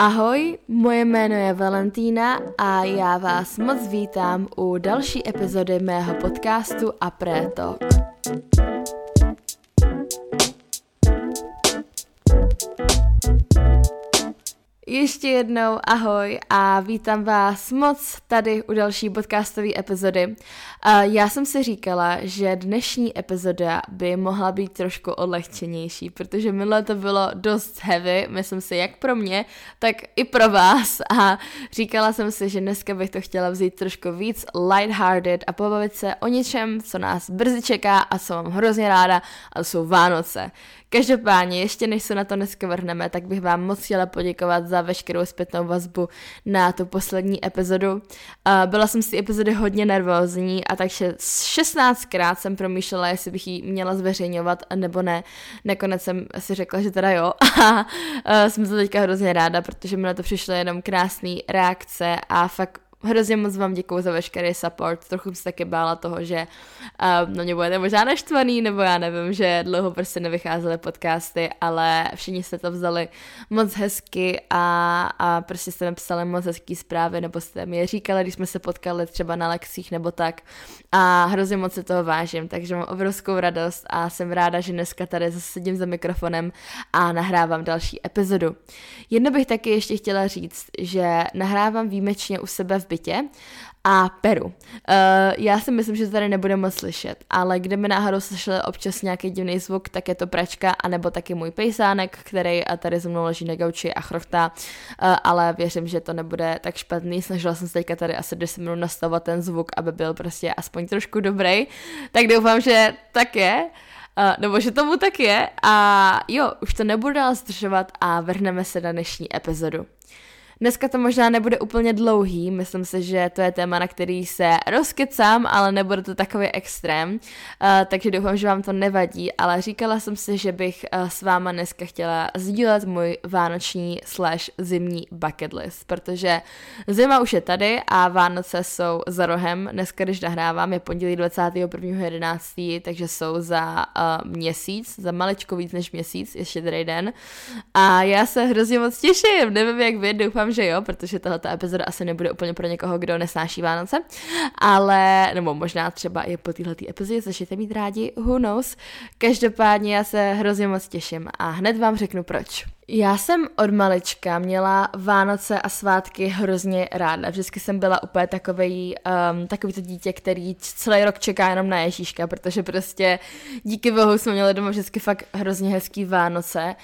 Ahoj, moje jméno je Valentína a já vás moc vítám u další epizody mého podcastu A Talk. Ještě jednou ahoj a vítám vás moc tady u další podcastové epizody. Já jsem si říkala, že dnešní epizoda by mohla být trošku odlehčenější, protože minule to bylo dost heavy, myslím si, jak pro mě, tak i pro vás a říkala jsem si, že dneska bych to chtěla vzít trošku víc lighthearted a pobavit se o něčem, co nás brzy čeká a co mám hrozně ráda a to jsou Vánoce. Každopádně, ještě než se na to dneska vrhneme, tak bych vám moc chtěla poděkovat za veškerou zpětnou vazbu na tu poslední epizodu. Uh, byla jsem z té epizody hodně nervózní a takže 16krát jsem promýšlela, jestli bych ji měla zveřejňovat nebo ne. Nakonec jsem si řekla, že teda jo. A uh, jsem to teďka hrozně ráda, protože mi na to přišly jenom krásné reakce a fakt hrozně moc vám děkuji za veškerý support. Trochu jsem se taky bála toho, že uh, na mě budete možná naštvaný, nebo já nevím, že dlouho prostě nevycházely podcasty, ale všichni jste to vzali moc hezky a, a prostě jste mi psali moc hezký zprávy, nebo jste mi je říkali, když jsme se potkali třeba na lekcích nebo tak. A hrozně moc se toho vážím, takže mám obrovskou radost a jsem ráda, že dneska tady zase sedím za mikrofonem a nahrávám další epizodu. Jedno bych taky ještě chtěla říct, že nahrávám výjimečně u sebe v bytě a peru. Uh, já si myslím, že to tady nebude moc slyšet, ale kdyby náhodou slyšeli občas nějaký divný zvuk, tak je to pračka, anebo taky můj pejsánek, který tady ze mnou leží na gauči a chrochtá, uh, ale věřím, že to nebude tak špatný. Snažila jsem se teďka tady asi 10 minut nastavovat ten zvuk, aby byl prostě aspoň trošku dobrý, tak doufám, že tak je. Uh, nebo že tomu tak je a jo, už to nebudu dál zdržovat a vrhneme se na dnešní epizodu. Dneska to možná nebude úplně dlouhý, myslím si, že to je téma, na který se rozkecám, ale nebude to takový extrém, uh, takže doufám, že vám to nevadí, ale říkala jsem si, že bych uh, s váma dneska chtěla sdílet můj vánoční slash zimní bucket list, protože zima už je tady a Vánoce jsou za rohem. Dneska, když nahrávám, je pondělí 21.11., takže jsou za uh, měsíc, za maličko víc než měsíc, ještě tady den. A já se hrozně moc těším, nevím jak vy, doufám, doufám, že jo, protože tahle epizoda asi nebude úplně pro někoho, kdo nesnáší Vánoce, ale, nebo možná třeba i po téhle epizodě začnete mít rádi, who knows. Každopádně já se hrozně moc těším a hned vám řeknu proč. Já jsem od malička měla Vánoce a svátky hrozně ráda. Vždycky jsem byla úplně takový, um, takový to dítě, který celý rok čeká jenom na Ježíška, protože prostě díky bohu jsme měli doma vždycky fakt hrozně hezký Vánoce.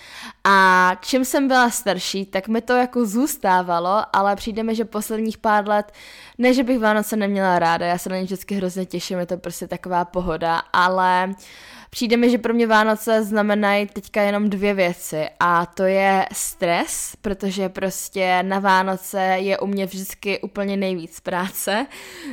A čím jsem byla starší, tak mi to jako zůstávalo, ale přijde mi, že posledních pár let, ne, že bych Vánoce neměla ráda, já se na ně vždycky hrozně těším, je to prostě taková pohoda, ale Přijde mi, že pro mě Vánoce znamenají teďka jenom dvě věci a to je stres, protože prostě na Vánoce je u mě vždycky úplně nejvíc práce.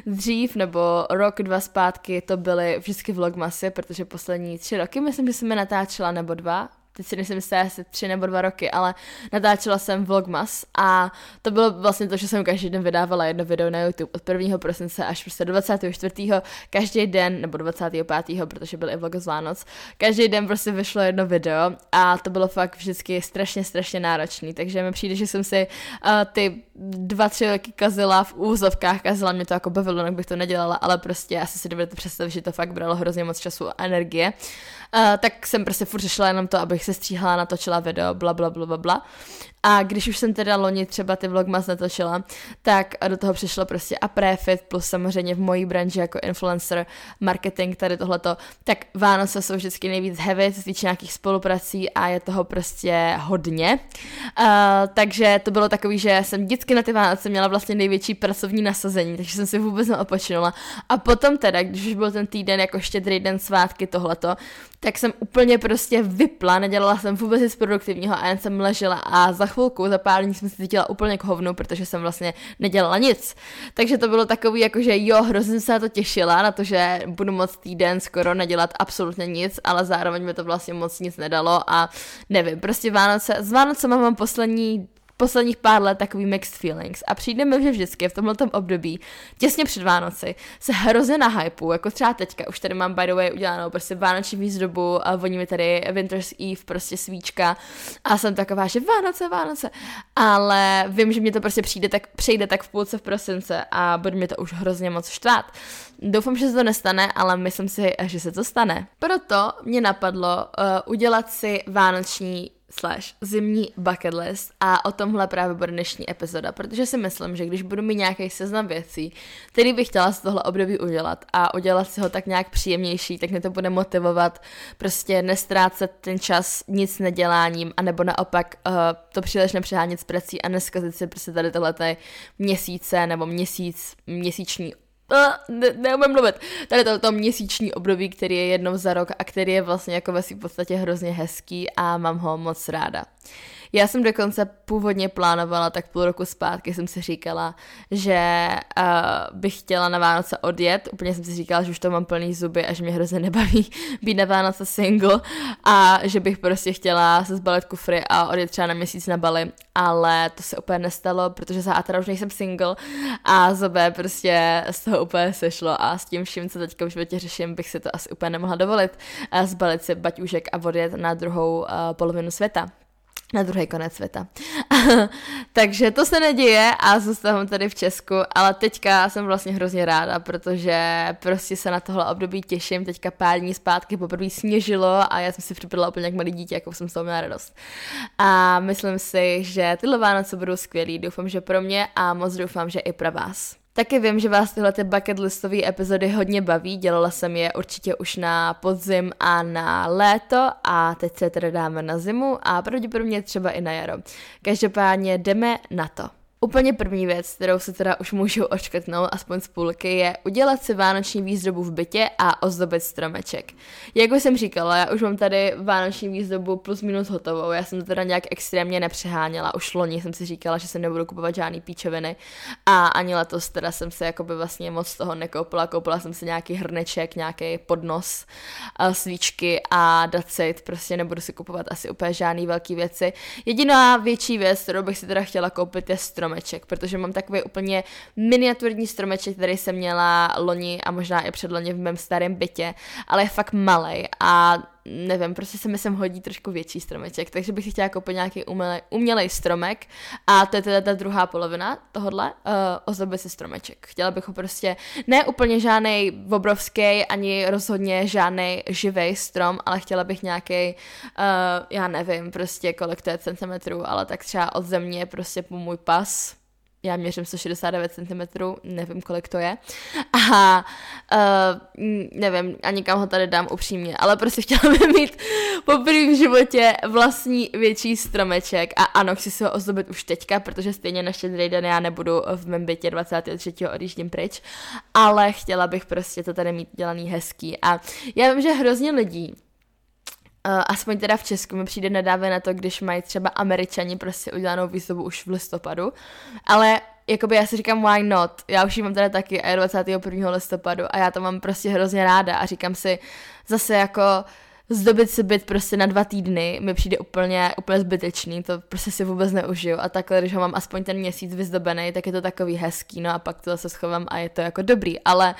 Dřív nebo rok, dva zpátky to byly vždycky vlogmasy, protože poslední tři roky myslím, že jsem je natáčela nebo dva, teď si nejsem jistá, asi tři nebo dva roky, ale natáčela jsem Vlogmas a to bylo vlastně to, že jsem každý den vydávala jedno video na YouTube od 1. prosince až prostě do 24. každý den, nebo 25. protože byl i vlog z Vánoc, každý den prostě vyšlo jedno video a to bylo fakt vždycky strašně, strašně náročný, takže mi přijde, že jsem si uh, ty dva, tři roky kazila v úzovkách, kazila mě to jako bavilo, jak bych to nedělala, ale prostě asi si dovedete představit, že to fakt bralo hrozně moc času a energie. Uh, tak jsem prostě furt řešila jenom to, abych se stříhala, natočila video, bla, bla, bla, bla, bla. A když už jsem teda loni třeba ty vlogmas natočila, tak do toho přišlo prostě a prefit, plus samozřejmě v mojí branži jako influencer, marketing, tady tohleto, tak Vánoce jsou vždycky nejvíc heavy, co se týče nějakých spoluprací a je toho prostě hodně. Uh, takže to bylo takový, že jsem vždycky na ty Vánoce měla vlastně největší pracovní nasazení, takže jsem si vůbec neopočinula. A potom teda, když už byl ten týden jako štědrý den svátky tohleto, tak jsem úplně prostě vypla, nedělala jsem vůbec nic produktivního a jen jsem ležela a za chvilku, za pár dní jsem se cítila úplně k hovnu, protože jsem vlastně nedělala nic. Takže to bylo takový, jako že jo, hrozně se na to těšila, na to, že budu moc týden skoro nedělat absolutně nic, ale zároveň mi to vlastně moc nic nedalo a nevím, prostě Vánoce, s Vánoce mám poslední posledních pár let takový mixed feelings a přijde mi, že vždycky v tomhle období, těsně před Vánoci, se hrozně na hypu, jako třeba teďka, už tady mám by the way udělanou prostě vánoční výzdobu a voní mi tady Winter's Eve, prostě svíčka a jsem taková, že Vánoce, Vánoce, ale vím, že mě to prostě přijde tak, přejde tak v půlce v prosince a bude mě to už hrozně moc štvát. Doufám, že se to nestane, ale myslím si, že se to stane. Proto mě napadlo uh, udělat si vánoční slash zimní bucket list a o tomhle právě bude dnešní epizoda, protože si myslím, že když budu mít nějaký seznam věcí, který bych chtěla z tohle období udělat a udělat si ho tak nějak příjemnější, tak mě to bude motivovat prostě nestrácet ten čas nic neděláním, anebo naopak uh, to příliš nepřehánět s prací a neskazit si prostě tady tyhle měsíce nebo měsíc, měsíční ne, neumím mluvit. Tady to, to měsíční období, který je jednou za rok a který je vlastně jako ve v podstatě hrozně hezký a mám ho moc ráda. Já jsem dokonce původně plánovala, tak půl roku zpátky jsem si říkala, že uh, bych chtěla na Vánoce odjet. Úplně jsem si říkala, že už to mám plný zuby a že mě hrozně nebaví být na Vánoce single a že bych prostě chtěla se zbalit kufry a odjet třeba na měsíc na Bali, ale to se úplně nestalo, protože za A už nejsem single a za B prostě z toho úplně sešlo a s tím vším, co teďka v životě řeším, bych si to asi úplně nemohla dovolit zbalit si baťůžek a odjet na druhou uh, polovinu světa na druhý konec světa. Takže to se neděje a zůstávám tady v Česku, ale teďka jsem vlastně hrozně ráda, protože prostě se na tohle období těším. Teďka pár dní zpátky poprvé sněžilo a já jsem si připadala úplně jak malý dítě, jako jsem z toho měla radost. A myslím si, že tyhle Vánoce budou skvělý. Doufám, že pro mě a moc doufám, že i pro vás. Taky vím, že vás tyhle ty bucket listové epizody hodně baví, dělala jsem je určitě už na podzim a na léto a teď se teda dáme na zimu a pravděpodobně třeba i na jaro. Každopádně jdeme na to. Úplně první věc, kterou se teda už můžu očkrtnout, aspoň z půlky, je udělat si vánoční výzdobu v bytě a ozdobit stromeček. Jak už jsem říkala, já už mám tady vánoční výzdobu plus minus hotovou, já jsem to teda nějak extrémně nepřeháněla, už loni jsem si říkala, že se nebudu kupovat žádný píčoviny a ani letos teda jsem se jakoby vlastně moc toho nekoupila, koupila jsem si nějaký hrneček, nějaký podnos, svíčky a dacit, prostě nebudu si kupovat asi úplně žádný velký věci. Jediná větší věc, kterou bych si teda chtěla koupit, je strom stromeček, protože mám takový úplně miniaturní stromeček, který jsem měla loni a možná i předloni v mém starém bytě, ale je fakt malý a nevím, prostě se mi sem hodí trošku větší stromeček, takže bych si chtěla koupit nějaký umělej, umělej stromek a to je teda ta druhá polovina tohodle, uh, ozdobit si stromeček. Chtěla bych ho prostě, ne úplně žádný obrovský, ani rozhodně žádný živý strom, ale chtěla bych nějaký, uh, já nevím, prostě kolik to je centimetrů, ale tak třeba od země prostě po můj pas, já měřím 169 cm, nevím, kolik to je. A uh, nevím, ani kam ho tady dám upřímně, ale prostě chtěla bych mít poprvé v životě vlastní větší stromeček a ano, chci si ho ozdobit už teďka, protože stejně na štědrý den já nebudu v mém bytě 23. odjíždím pryč, ale chtěla bych prostě to tady mít dělaný hezký a já vím, že hrozně lidí aspoň teda v Česku mi přijde nedávě na to, když mají třeba američani prostě udělanou výzdobu už v listopadu, ale jakoby já si říkám why not, já už ji mám teda taky a je 21. listopadu a já to mám prostě hrozně ráda a říkám si zase jako zdobit si byt prostě na dva týdny mi přijde úplně, úplně zbytečný, to prostě si vůbec neužiju a takhle, když ho mám aspoň ten měsíc vyzdobený, tak je to takový hezký, no a pak to zase schovám a je to jako dobrý, ale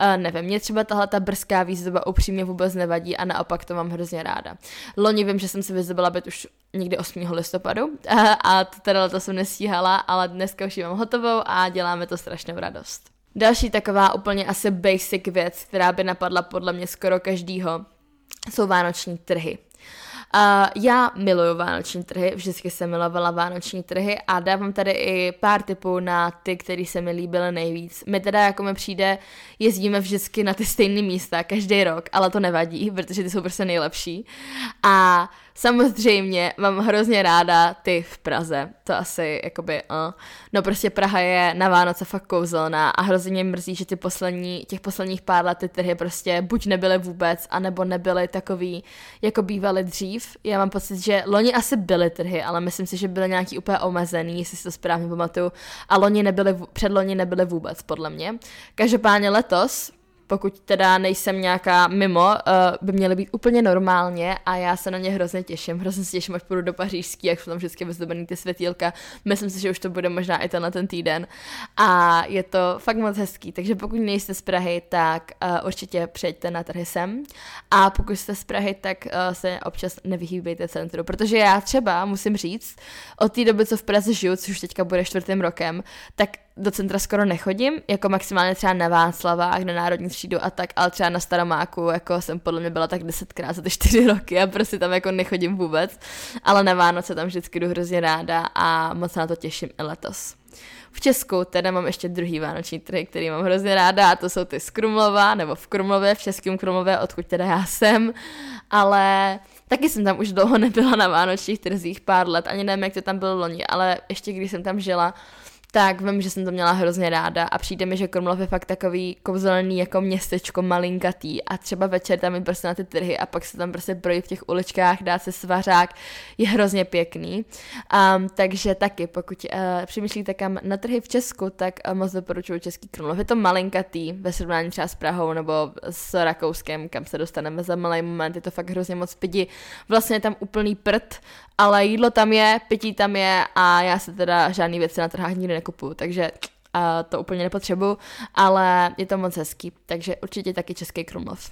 uh, nevím, mě třeba tahle ta brzká výzdoba upřímně vůbec nevadí a naopak to mám hrozně ráda. Loni vím, že jsem si vyzdobila byt už někdy 8. listopadu a, to teda to jsem nestíhala, ale dneska už ji mám hotovou a děláme to strašnou radost. Další taková úplně asi basic věc, která by napadla podle mě skoro každýho, jsou vánoční trhy. Uh, já miluju vánoční trhy, vždycky jsem milovala vánoční trhy a dávám tady i pár tipů na ty, které se mi líbily nejvíc. My teda, jako mi přijde, jezdíme vždycky na ty stejné místa každý rok, ale to nevadí, protože ty jsou prostě nejlepší. A uh, Samozřejmě mám hrozně ráda ty v Praze, to asi jakoby, uh. no prostě Praha je na Vánoce fakt kouzelná a hrozně mě mrzí, že ty poslední, těch posledních pár let ty trhy prostě buď nebyly vůbec, anebo nebyly takový, jako bývaly dřív. Já mám pocit, že loni asi byly trhy, ale myslím si, že byly nějaký úplně omezený, jestli si to správně pamatuju, a loni nebyly, předloni nebyly vůbec, podle mě. Každopádně letos pokud teda nejsem nějaká mimo, uh, by měly být úplně normálně a já se na ně hrozně těším. Hrozně se těším, až půjdu do pařížský, jak jsou tam vždycky vyzdobený ty světílka. Myslím si, že už to bude možná i tenhle ten týden. A je to fakt moc hezký, takže pokud nejste z Prahy, tak uh, určitě přijďte na trhy sem. A pokud jste z Prahy, tak uh, se občas nevyhýbejte centru, protože já třeba musím říct, od té doby, co v Praze žiju, což teďka bude čtvrtým rokem, tak do centra skoro nechodím, jako maximálně třeba na Václavách, na Národní třídu a tak, ale třeba na Staromáku, jako jsem podle mě byla tak desetkrát za ty čtyři roky a prostě tam jako nechodím vůbec, ale na Vánoce tam vždycky jdu hrozně ráda a moc na to těším i letos. V Česku teda mám ještě druhý vánoční trhy, který mám hrozně ráda a to jsou ty z Krumlova, nebo v Krumlově, v Českém Krumlově, odkud teda já jsem, ale taky jsem tam už dlouho nebyla na vánočních trzích pár let, ani nevím, jak to tam bylo loni, ale ještě když jsem tam žila, tak vím, že jsem to měla hrozně ráda a přijde mi, že Krumlov je fakt takový kouzelný jako městečko malinkatý a třeba večer tam je prostě na ty trhy a pak se tam prostě projít v těch uličkách, dá se svařák, je hrozně pěkný. Um, takže taky, pokud uh, přemýšlíte kam na trhy v Česku, tak uh, moc doporučuji Český Krumlov. Je to malinkatý ve srovnání třeba s Prahou nebo s Rakouskem, kam se dostaneme za malý moment, je to fakt hrozně moc pidi. Vlastně je tam úplný prd, ale jídlo tam je, pití tam je a já se teda žádný věci na trhách nikdy nekupuju, takže uh, to úplně nepotřebuju, ale je to moc hezký, takže určitě taky Český Krumlov.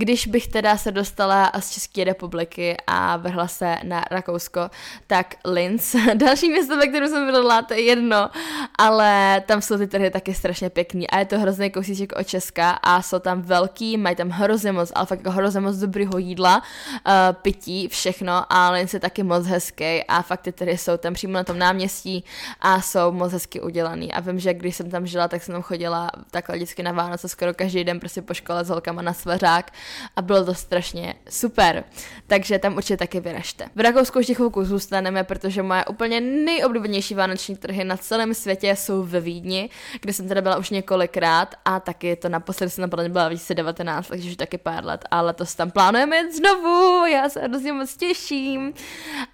Když bych teda se dostala z České republiky a vrhla se na Rakousko, tak Linz, další město, ve kterém jsem bydlela, to je jedno, ale tam jsou ty trhy taky strašně pěkný a je to hrozný kousíček od Česka a jsou tam velký, mají tam hrozně moc, ale fakt jako hrozně moc dobrýho jídla, uh, pití, všechno a Linz je taky moc hezký a fakt ty trhy jsou tam přímo na tom náměstí a jsou moc hezky udělaný. A vím, že když jsem tam žila, tak jsem tam chodila takhle vždycky na Vánoce skoro každý den prostě po škole s holkama na svařák a bylo to strašně super. Takže tam určitě taky vyražte. V Rakousku ještě chvilku zůstaneme, protože moje úplně nejoblíbenější vánoční trhy na celém světě jsou ve Vídni, kde jsem teda byla už několikrát a taky to naposledy jsem napadla byla 2019, takže už taky pár let, ale letos tam plánujeme jet znovu, já se hrozně moc těším.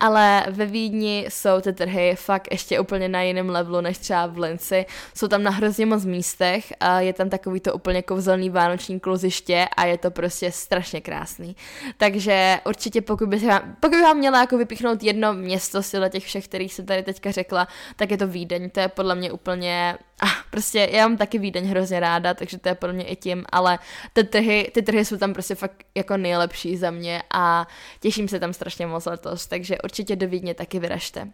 Ale ve Vídni jsou ty trhy fakt ještě úplně na jiném levelu než třeba v Linci. Jsou tam na hrozně moc místech, a je tam takový to úplně kouzelný vánoční kluziště a je to prostě strašně krásný. Takže určitě pokud bych vám, pokud bych vám měla jako vypíchnout jedno město z těch všech, kterých jsem tady teďka řekla, tak je to Vídeň. To je podle mě úplně a prostě já mám taky Vídeň hrozně ráda, takže to je podle mě i tím, ale ty trhy, ty trhy jsou tam prostě fakt jako nejlepší za mě a těším se tam strašně moc letos, takže určitě do Vídně taky vyražte.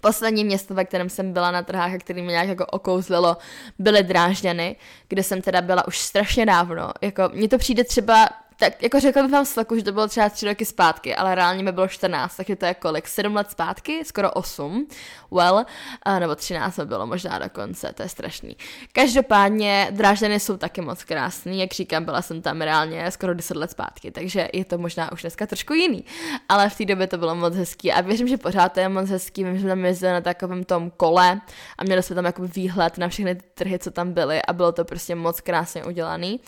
Poslední město, ve kterém jsem byla na trhách a který mě nějak jako okouzlilo, byly Drážďany, kde jsem teda byla už strašně dávno. Jako, mně to přijde třeba tak jako řekla bych vám slaku, že to bylo třeba tři roky zpátky, ale reálně mi bylo 14, takže to je kolik? 7 let zpátky? Skoro 8. Well, uh, nebo 13 to bylo možná dokonce, to je strašný. Každopádně Drážďany jsou taky moc krásný, jak říkám, byla jsem tam reálně skoro 10 let zpátky, takže je to možná už dneska trošku jiný. Ale v té době to bylo moc hezký a věřím, že pořád to je moc hezký. My jsme tam jezdili na takovém tom kole a měli jsme tam jako výhled na všechny ty trhy, co tam byly a bylo to prostě moc krásně udělaný.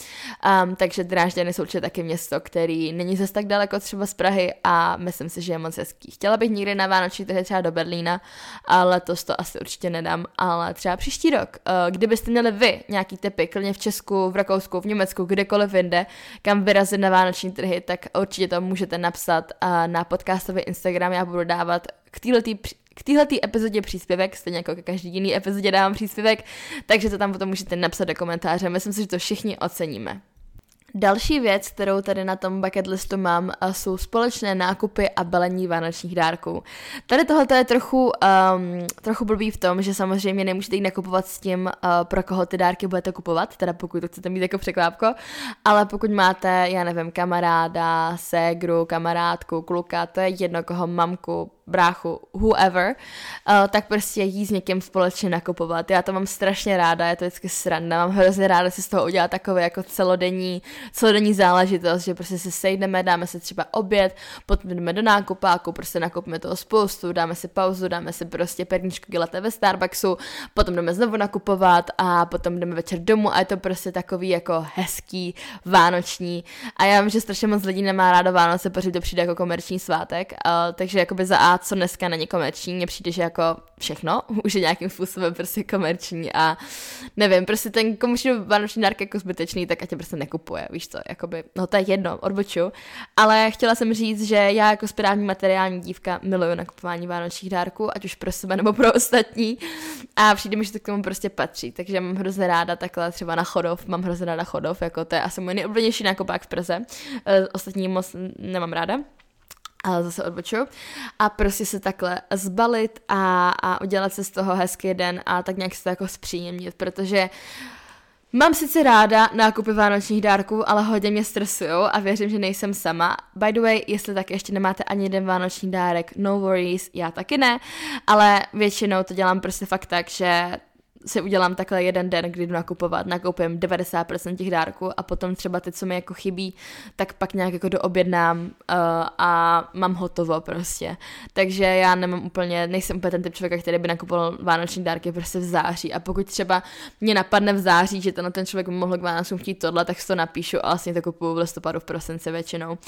Um, takže Drážďany jsou určitě taky město, který není zase tak daleko třeba z Prahy a myslím si, že je moc hezký. Chtěla bych někdy na Vánoční trhy třeba do Berlína, ale letos to asi určitě nedám, ale třeba příští rok. Eh, kdybyste měli vy nějaký typy, klidně v Česku, v Rakousku, v Německu, kdekoliv jinde, kam vyrazit na Vánoční trhy, tak určitě to můžete napsat eh, na podcastový Instagram, já budu dávat k této k téhle epizodě příspěvek, stejně jako ke každý jiný epizodě dávám příspěvek, takže to tam potom můžete napsat do komentáře. Myslím si, že to všichni oceníme. Další věc, kterou tady na tom bucket listu mám, jsou společné nákupy a balení vánočních dárků. Tady tohle je trochu, um, trochu blbý v tom, že samozřejmě nemůžete jít nakupovat s tím, uh, pro koho ty dárky budete kupovat, teda pokud to chcete mít jako překvápko, ale pokud máte, já nevím, kamaráda, ségru, kamarádku, kluka, to je jedno koho, mamku, bráchu, whoever, uh, tak prostě jít s někým společně nakupovat. Já to mám strašně ráda, je to vždycky sranda, mám hrozně ráda si z toho udělat takové jako celodenní, celodenní záležitost, že prostě se sejdeme, dáme si třeba oběd, potom jdeme do nákupáku, prostě nakupíme toho spoustu, dáme si pauzu, dáme si prostě perničku gilaté ve Starbucksu, potom jdeme znovu nakupovat a potom jdeme večer domů a je to prostě takový jako hezký, vánoční a já vím, že strašně moc lidí nemá rádo Vánoce, protože to přijde jako komerční svátek, uh, takže jakoby za A a co dneska není komerční. Mně přijde, že jako všechno už je nějakým způsobem prostě komerční a nevím, prostě ten komu vánoční dárek jako zbytečný, tak ať tě prostě nekupuje, víš co, jakoby, no to je jedno, odboču. Ale chtěla jsem říct, že já jako správní materiální dívka miluju nakupování vánočních dárků, ať už pro sebe nebo pro ostatní a přijde mi, že to k tomu prostě patří, takže mám hrozně ráda takhle třeba na chodov, mám hrozně ráda chodov, jako to je asi můj nejoblíbenější nákupák v Praze, e, ostatní moc nemám ráda ale zase odboču. A prostě se takhle zbalit a, a udělat se z toho hezký den a tak nějak se to jako zpříjemnit, protože Mám sice ráda nákupy vánočních dárků, ale hodně mě stresují a věřím, že nejsem sama. By the way, jestli tak ještě nemáte ani jeden vánoční dárek, no worries, já taky ne, ale většinou to dělám prostě fakt tak, že si udělám takhle jeden den, kdy jdu nakupovat, nakoupím 90% těch dárků a potom třeba ty, co mi jako chybí, tak pak nějak jako doobjednám uh, a mám hotovo prostě. Takže já nemám úplně, nejsem úplně ten typ člověka, který by nakupoval vánoční dárky prostě v září a pokud třeba mě napadne v září, že ten, ten člověk by mohl k Vánocům chtít tohle, tak si to napíšu a vlastně to kupuju v listopadu, v prosinci většinou.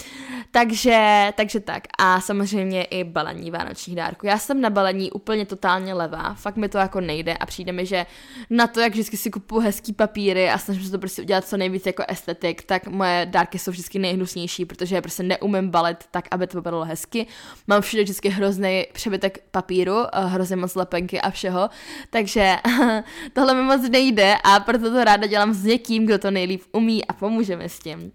Takže, takže tak. A samozřejmě i balení vánočních dárků. Já jsem na balení úplně totálně levá, fakt mi to jako nejde a přijde mi, že na to, jak vždycky si kupuju hezký papíry a snažím se to prostě udělat co nejvíc jako estetik, tak moje dárky jsou vždycky nejhnusnější, protože je prostě neumím balit tak, aby to vypadalo hezky. Mám všude vždycky hrozný přebytek papíru, eh, hrozně moc lepenky a všeho, takže tohle mi moc nejde a proto to ráda dělám s někým, kdo to nejlíp umí a pomůže mi s tím.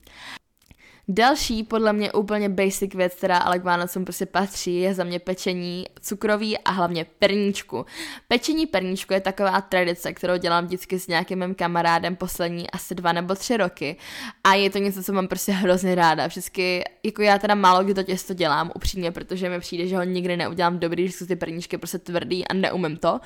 Další, podle mě úplně basic věc, která ale k Vánocům prostě patří, je za mě pečení cukroví a hlavně perníčku. Pečení perníčku je taková tradice, kterou dělám vždycky s nějakým mým kamarádem poslední asi dva nebo tři roky. A je to něco, co mám prostě hrozně ráda. Vždycky, jako já teda málo kdy to těsto dělám, upřímně, protože mi přijde, že ho nikdy neudělám dobrý, že jsou ty perníčky prostě tvrdý a neumím to.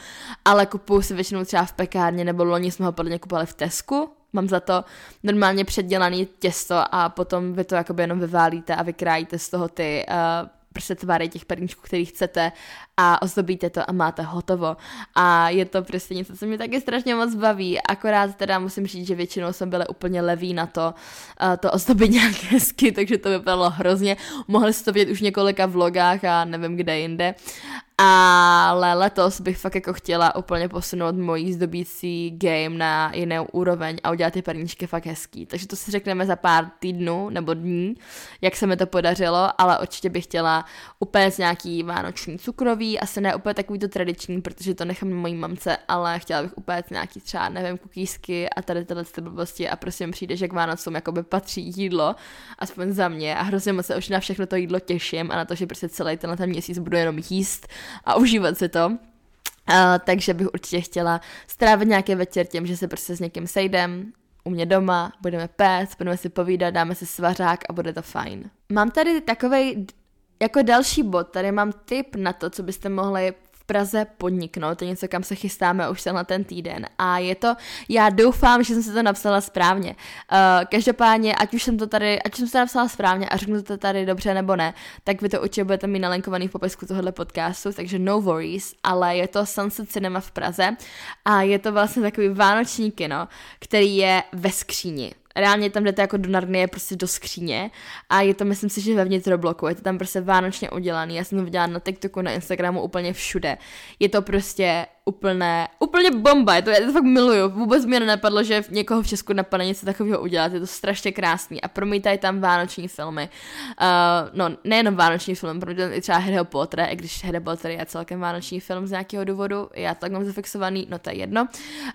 Ale kupuju si většinou třeba v pekárně, nebo loni jsme ho podle mě kupovali v Tesku, Mám za to normálně předdělaný těsto a potom vy to jakoby jenom vyválíte a vykrájíte z toho ty uh, prostě tvary těch perníčků, který chcete a ozdobíte to a máte hotovo. A je to prostě něco, co mě taky strašně moc baví, akorát teda musím říct, že většinou jsem byla úplně levý na to, uh, to ozdobit nějak hezky, takže to vypadalo hrozně. Mohli jste to vidět už několika vlogách a nevím kde jinde. Ale letos bych fakt jako chtěla úplně posunout mojí zdobící game na jinou úroveň a udělat ty perníčky fakt hezký. Takže to si řekneme za pár týdnů nebo dní, jak se mi to podařilo, ale určitě bych chtěla upéct nějaký vánoční cukrový, asi ne úplně takový to tradiční, protože to nechám na mojí mamce, ale chtěla bych upéct nějaký třeba, nevím, kukísky a tady tyhle ty blbosti a prostě mi přijde, že k Vánocům jakoby patří jídlo, aspoň za mě a hrozně moc se už na všechno to jídlo těším a na to, že prostě celý tenhle ten měsíc budu jenom jíst a užívat si to. Uh, takže bych určitě chtěla strávit nějaký večer tím, že se prostě s někým sejdem, u mě doma, budeme pét, budeme si povídat, dáme si svařák a bude to fajn. Mám tady takový jako další bod, tady mám tip na to, co byste mohli Praze podniknout, to je něco, kam se chystáme už tenhle ten týden. A je to, já doufám, že jsem si to napsala správně. Uh, každopádně, ať už jsem to tady, ať jsem to napsala správně a řeknu to tady dobře nebo ne, tak vy to určitě budete mít nalinkovaný v popisku tohohle podcastu, takže no worries, ale je to Sunset Cinema v Praze a je to vlastně takový vánoční kino, který je ve skříni reálně tam jdete jako do Narnie prostě do skříně a je to myslím si, že vevnitř Robloxu, je to tam prostě vánočně udělaný, já jsem to viděla na TikToku, na Instagramu, úplně všude. Je to prostě úplné, úplně bomba, je to, já to fakt miluju, vůbec mi nenapadlo, že v někoho v Česku napadne něco takového udělat, je to strašně krásný a promítají tam vánoční filmy, uh, no nejenom vánoční film, promítají i třeba Harry Potter, i když Harry Potter je celkem vánoční film z nějakého důvodu, já to tak mám zafixovaný, no to je jedno,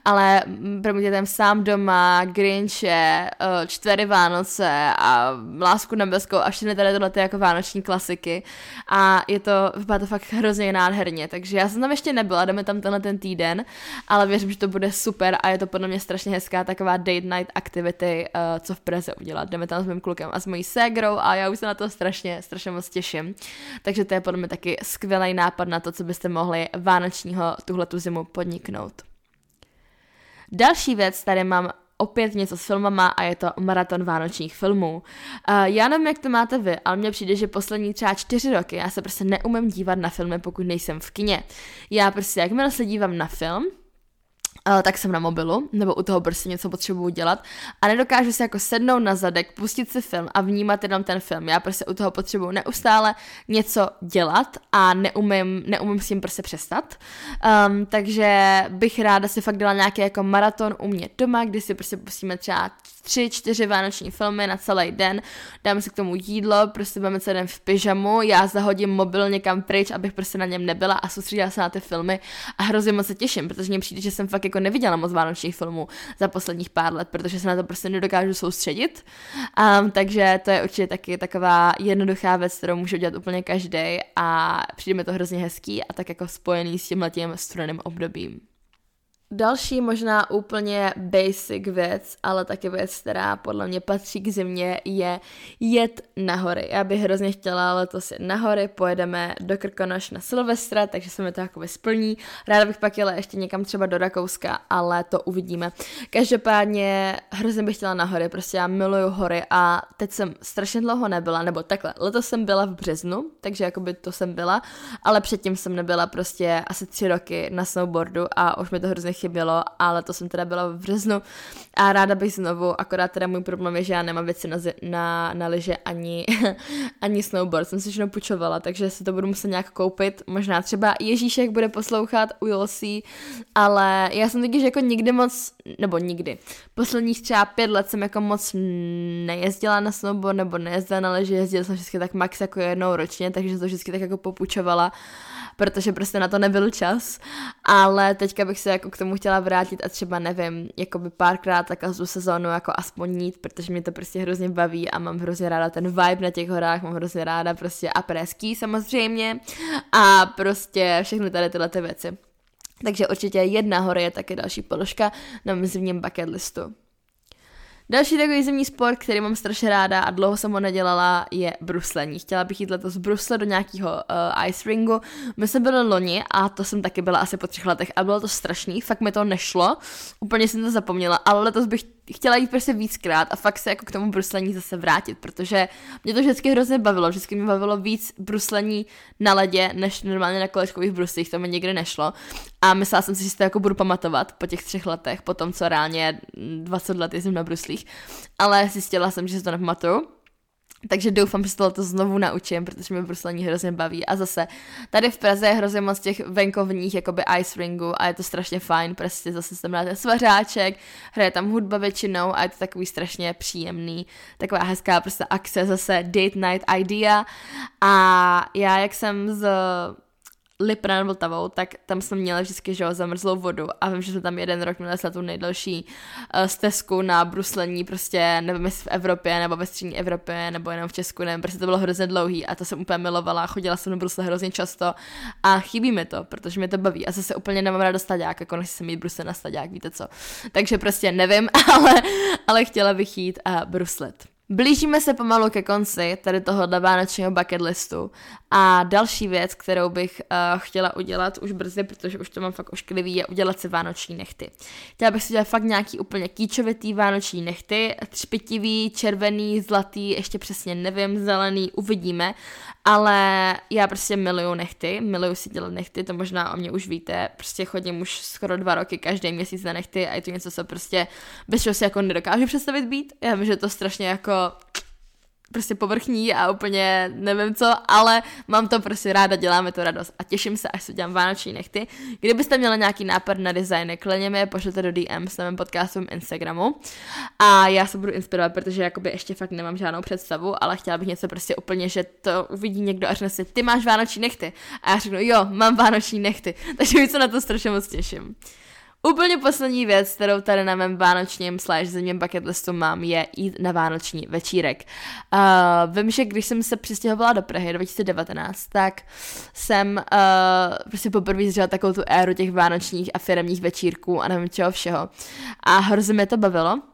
ale promítají tam sám doma, Grinche, uh, čtvery Vánoce a Lásku nebeskou a všechny tady tohle jako vánoční klasiky a je to, vypadá to fakt hrozně nádherně, takže já jsem tam ještě nebyla, jdeme tam tenhle ten týden, ale věřím, že to bude super a je to podle mě strašně hezká taková date night activity, uh, co v Praze udělat. Jdeme tam s mým klukem a s mojí ségrou a já už se na to strašně, strašně moc těším. Takže to je podle mě taky skvělý nápad na to, co byste mohli vánočního tuhle tu zimu podniknout. Další věc, tady mám opět něco s filmama a je to maraton vánočních filmů. Uh, já nevím, jak to máte vy, ale mně přijde, že poslední třeba čtyři roky já se prostě neumím dívat na filmy, pokud nejsem v kině. Já prostě, jakmile se dívám na film, tak jsem na mobilu, nebo u toho prostě něco potřebuju dělat a nedokážu si jako sednout na zadek, pustit si film a vnímat jenom ten film. Já prostě u toho potřebuju neustále něco dělat a neumím, neumím s tím prostě přestat. Um, takže bych ráda si fakt dala nějaký jako maraton u mě doma, kdy si prostě pustíme třeba tři, čtyři vánoční filmy na celý den, dáme si k tomu jídlo, prostě budeme celý den v pyžamu, já zahodím mobil někam pryč, abych prostě na něm nebyla a soustředila se na ty filmy a hrozně moc se těším, protože mně přijde, že jsem fakt jako neviděla moc vánočních filmů za posledních pár let, protože se na to prostě nedokážu soustředit. Um, takže to je určitě taky taková jednoduchá věc, kterou můžu dělat úplně každý a přijde mi to hrozně hezký a tak jako spojený s tím letím studeným obdobím. Další možná úplně basic věc, ale taky věc, která podle mě patří k zimě, je jet na hory. Já bych hrozně chtěla letos jet na hory, pojedeme do Krkonoš na Silvestra, takže se mi to jakoby splní. Ráda bych pak jela ještě někam třeba do Rakouska, ale to uvidíme. Každopádně hrozně bych chtěla na hory, prostě já miluju hory a teď jsem strašně dlouho nebyla, nebo takhle, letos jsem byla v březnu, takže jakoby to jsem byla, ale předtím jsem nebyla prostě asi tři roky na snowboardu a už mi to hrozně chybělo, ale to jsem teda byla v březnu. A ráda bych znovu, akorát teda můj problém je, že já nemám věci na, na, na liže ani, ani snowboard, jsem si všechno půjčovala, takže si to budu muset nějak koupit, možná třeba Ježíšek bude poslouchat, will see, ale já jsem taky, že jako nikdy moc, nebo nikdy, posledních třeba pět let jsem jako moc nejezdila na snowboard nebo nejezdila na liže, jezdila jsem vždycky tak max jako jednou ročně, takže to vždycky tak jako popůjčovala protože prostě na to nebyl čas, ale teďka bych se jako k tomu chtěla vrátit a třeba nevím, jako by párkrát tak tu sezónu jako aspoň nít, protože mě to prostě hrozně baví a mám hrozně ráda ten vibe na těch horách, mám hrozně ráda prostě a preský samozřejmě a prostě všechny tady tyhle ty věci. Takže určitě jedna hory je taky další položka na mým bucket listu. Další takový zimní sport, který mám strašně ráda a dlouho jsem ho nedělala, je bruslení. Chtěla bych jít letos brusle do nějakého uh, ice ringu. My jsme byli loni a to jsem taky byla asi po třech letech a bylo to strašný, fakt mi to nešlo, úplně jsem to zapomněla, ale letos bych chtěla jít prostě víckrát a fakt se jako k tomu bruslení zase vrátit, protože mě to vždycky hrozně bavilo, vždycky mi bavilo víc bruslení na ledě, než normálně na kolečkových bruslích, to mi nikdy nešlo. A myslela jsem si, že si to jako budu pamatovat po těch třech letech, po tom, co reálně 20 let jsem na bruslích, ale zjistila jsem, že si to nepamatuju takže doufám, že se to znovu naučím, protože mě bruslení hrozně baví. A zase, tady v Praze je hrozně moc těch venkovních jakoby ice ringu a je to strašně fajn, prostě zase jsem ten svařáček, hraje tam hudba většinou a je to takový strašně příjemný, taková hezká prostě akce, zase date night idea. A já, jak jsem z Lipra nad Vltavou, tak tam jsme měli vždycky, že jo, zamrzlou vodu a vím, že jsme tam jeden rok měli tu nejdelší uh, stezku na bruslení, prostě nevím, jestli v Evropě, nebo ve střední Evropě, nebo jenom v Česku, nevím, prostě to bylo hrozně dlouhý a to jsem úplně milovala, chodila jsem do Brusle hrozně často a chybí mi to, protože mě to baví a zase úplně nemám ráda staďák, jako nechci mít Brusle na staďák, víte co. Takže prostě nevím, ale, ale chtěla bych jít a bruslet. Blížíme se pomalu ke konci tady tohohle vánočního bucket listu a další věc, kterou bych uh, chtěla udělat už brzy, protože už to mám fakt ošklivý, je udělat si vánoční nechty. Chtěla bych si dělat fakt nějaký úplně kýčovitý vánoční nechty, třpitivý, červený, zlatý, ještě přesně nevím, zelený, uvidíme, ale já prostě miluju nechty, miluju si dělat nechty, to možná o mě už víte, prostě chodím už skoro dva roky každý měsíc na nechty a je to něco, co prostě bez čeho si jako nedokážu představit být. Já vím, že to strašně jako prostě povrchní a úplně nevím co, ale mám to prostě ráda, děláme to radost a těším se, až se dělám vánoční nechty. Kdybyste měli nějaký nápad na designy, klidně mi je pošlete do DM s mém podcastovém Instagramu a já se budu inspirovat, protože jakoby ještě fakt nemám žádnou představu, ale chtěla bych něco prostě úplně, že to uvidí někdo a řekne si, ty máš vánoční nechty a já řeknu, jo, mám vánoční nechty, takže už se na to strašně moc těším. Úplně poslední věc, kterou tady na mém vánočním slash zemním bucket listu mám, je jít na vánoční večírek. Uh, vím, že když jsem se přistěhovala do Prahy 2019, tak jsem uh, prostě poprvé zažila takovou tu éru těch vánočních a firmních večírků a nevím čeho všeho. A hrozně mě to bavilo.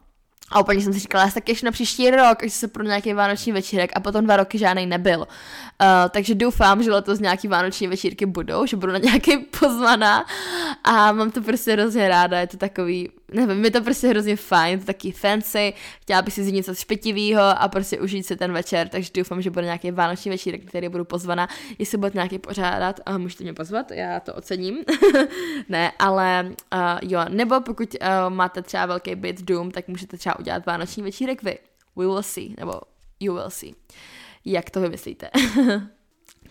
A úplně jsem si říkala, já se tak na příští rok, až se pro nějaký vánoční večírek a potom dva roky žádný nebyl. Uh, takže doufám, že letos nějaký vánoční večírky budou, že budu na nějaký pozvaná a mám to prostě hrozně ráda, je to takový nevím, mi to prostě hrozně fajn, to taky fancy, chtěla bych si vzít něco špetivého a prostě užít si ten večer, takže doufám, že bude nějaký vánoční večírek, který budu pozvaná, jestli budete nějaký pořádat, a můžete mě pozvat, já to ocením, ne, ale uh, jo, nebo pokud uh, máte třeba velký byt, dům, tak můžete třeba udělat vánoční večírek vy, we will see, nebo you will see, jak to vymyslíte.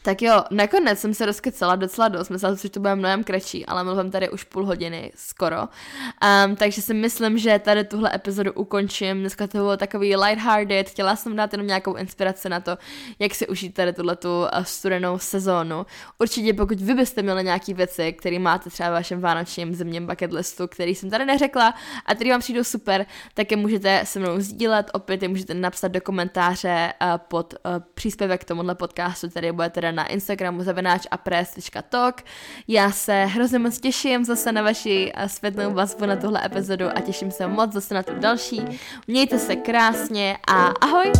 Tak jo, nakonec jsem se rozkecala docela dost, myslela že to bude mnohem kratší, ale mluvím tady už půl hodiny skoro. Um, takže si myslím, že tady tuhle epizodu ukončím. Dneska to bylo takový lighthearted, chtěla jsem dát jenom nějakou inspiraci na to, jak si užít tady tuhle tu uh, studenou sezónu. Určitě pokud vy byste měli nějaký věci, které máte třeba v vašem vánočním zimním bucket listu, který jsem tady neřekla a který vám přijdou super, tak je můžete se mnou sdílet, opět je můžete napsat do komentáře uh, pod uh, příspěvek k tomuhle podcastu, který bude teda na Instagramu zavináč Já se hrozně moc těším zase na vaši eh, světlou vazbu na tuhle epizodu a těším se moc zase na tu další. Mějte se krásně a ahoj!